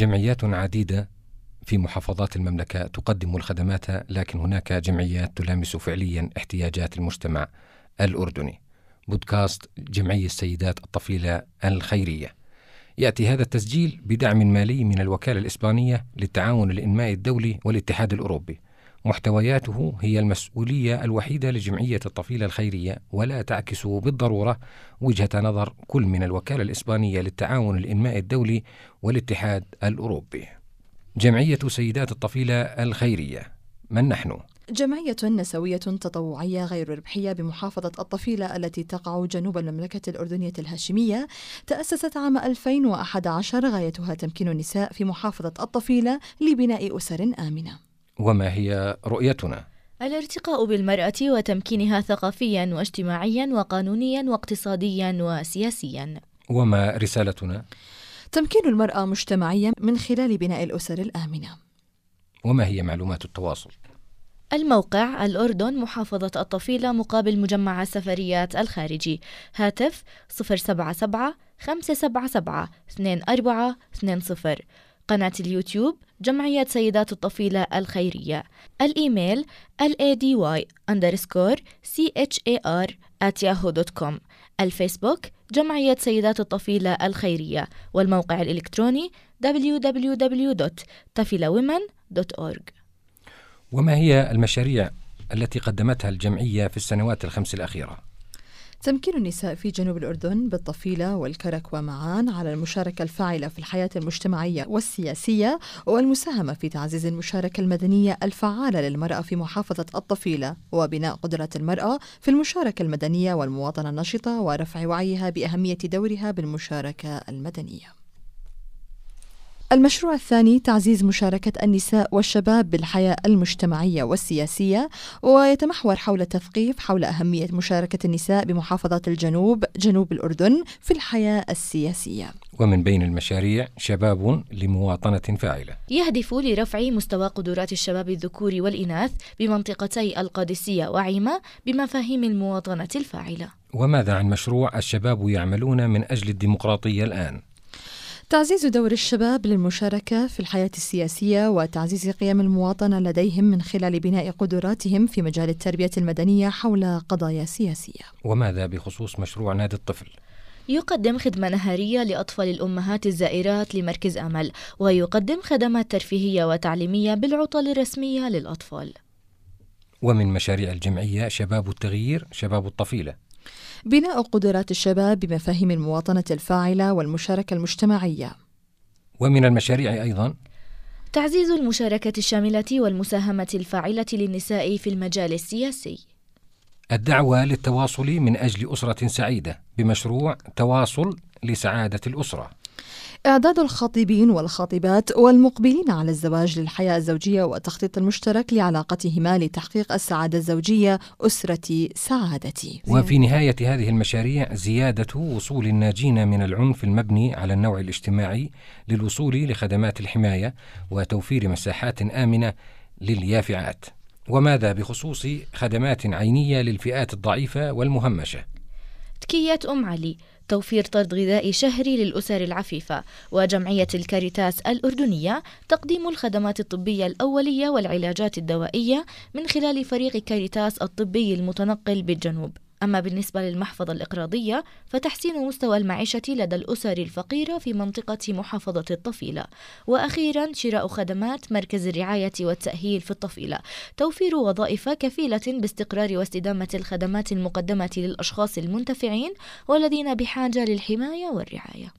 جمعيات عديدة في محافظات المملكة تقدم الخدمات لكن هناك جمعيات تلامس فعليا احتياجات المجتمع الأردني. بودكاست جمعية السيدات الطفيلة الخيرية. يأتي هذا التسجيل بدعم مالي من الوكالة الإسبانية للتعاون الإنمائي الدولي والاتحاد الأوروبي. محتوياته هي المسؤولية الوحيدة لجمعية الطفيلة الخيرية ولا تعكس بالضرورة وجهة نظر كل من الوكالة الإسبانية للتعاون الإنمائي الدولي والاتحاد الأوروبي جمعية سيدات الطفيلة الخيرية من نحن؟ جمعية نسوية تطوعية غير ربحية بمحافظة الطفيلة التي تقع جنوب المملكة الأردنية الهاشمية تأسست عام 2011 غايتها تمكين النساء في محافظة الطفيلة لبناء أسر آمنة وما هي رؤيتنا؟ الارتقاء بالمرأة وتمكينها ثقافيا واجتماعيا وقانونيا واقتصاديا وسياسيا وما رسالتنا؟ تمكين المرأة مجتمعيا من خلال بناء الأسر الآمنة وما هي معلومات التواصل؟ الموقع الأردن محافظة الطفيلة مقابل مجمع السفريات الخارجي هاتف 077 577 2420 قناة اليوتيوب جمعية سيدات الطفيلة الخيرية. الإيميل lady at yahoo.com الفيسبوك جمعية سيدات الطفيلة الخيرية والموقع الإلكتروني www.tafilawomen.org وما هي المشاريع التي قدمتها الجمعية في السنوات الخمس الأخيرة؟ تمكين النساء في جنوب الأردن بالطفيلة والكرك ومعان على المشاركة الفاعلة في الحياة المجتمعية والسياسية والمساهمة في تعزيز المشاركة المدنية الفعالة للمرأة في محافظة الطفيلة وبناء قدرة المرأة في المشاركة المدنية والمواطنة النشطة ورفع وعيها بأهمية دورها بالمشاركة المدنية. المشروع الثاني تعزيز مشاركة النساء والشباب بالحياة المجتمعية والسياسية ويتمحور حول التثقيف حول أهمية مشاركة النساء بمحافظة الجنوب جنوب الأردن في الحياة السياسية. ومن بين المشاريع شباب لمواطنة فاعلة. يهدف لرفع مستوى قدرات الشباب الذكور والإناث بمنطقتي القادسية وعيمة بمفاهيم المواطنة الفاعلة. وماذا عن مشروع الشباب يعملون من أجل الديمقراطية الآن؟ تعزيز دور الشباب للمشاركة في الحياة السياسية وتعزيز قيم المواطنة لديهم من خلال بناء قدراتهم في مجال التربية المدنية حول قضايا سياسية. وماذا بخصوص مشروع نادي الطفل؟ يقدم خدمة نهارية لأطفال الأمهات الزائرات لمركز أمل ويقدم خدمات ترفيهية وتعليمية بالعطل الرسمية للأطفال ومن مشاريع الجمعية شباب التغيير شباب الطفيلة بناء قدرات الشباب بمفاهيم المواطنة الفاعلة والمشاركة المجتمعية. ومن المشاريع أيضا تعزيز المشاركة الشاملة والمساهمة الفاعلة للنساء في المجال السياسي. الدعوة للتواصل من أجل أسرة سعيدة بمشروع تواصل لسعادة الأسرة. إعداد الخاطبين والخاطبات والمقبلين على الزواج للحياة الزوجية والتخطيط المشترك لعلاقتهما لتحقيق السعادة الزوجية أسرتي سعادتي. وفي نهاية هذه المشاريع زيادة وصول الناجين من العنف المبني على النوع الاجتماعي للوصول لخدمات الحماية وتوفير مساحات آمنة لليافعات. وماذا بخصوص خدمات عينية للفئات الضعيفة والمهمشة؟ تكية أم علي توفير طرد غذائي شهري للأسر العفيفة. وجمعية الكاريتاس الأردنية تقديم الخدمات الطبية الأولية والعلاجات الدوائية من خلال فريق كاريتاس الطبي المتنقل بالجنوب. أما بالنسبة للمحفظة الإقراضية فتحسين مستوى المعيشة لدى الأسر الفقيرة في منطقة محافظة الطفيلة. وأخيرا شراء خدمات مركز الرعاية والتأهيل في الطفيلة. توفير وظائف كفيلة باستقرار واستدامة الخدمات المقدمة للأشخاص المنتفعين والذين بحاجة للحماية والرعاية.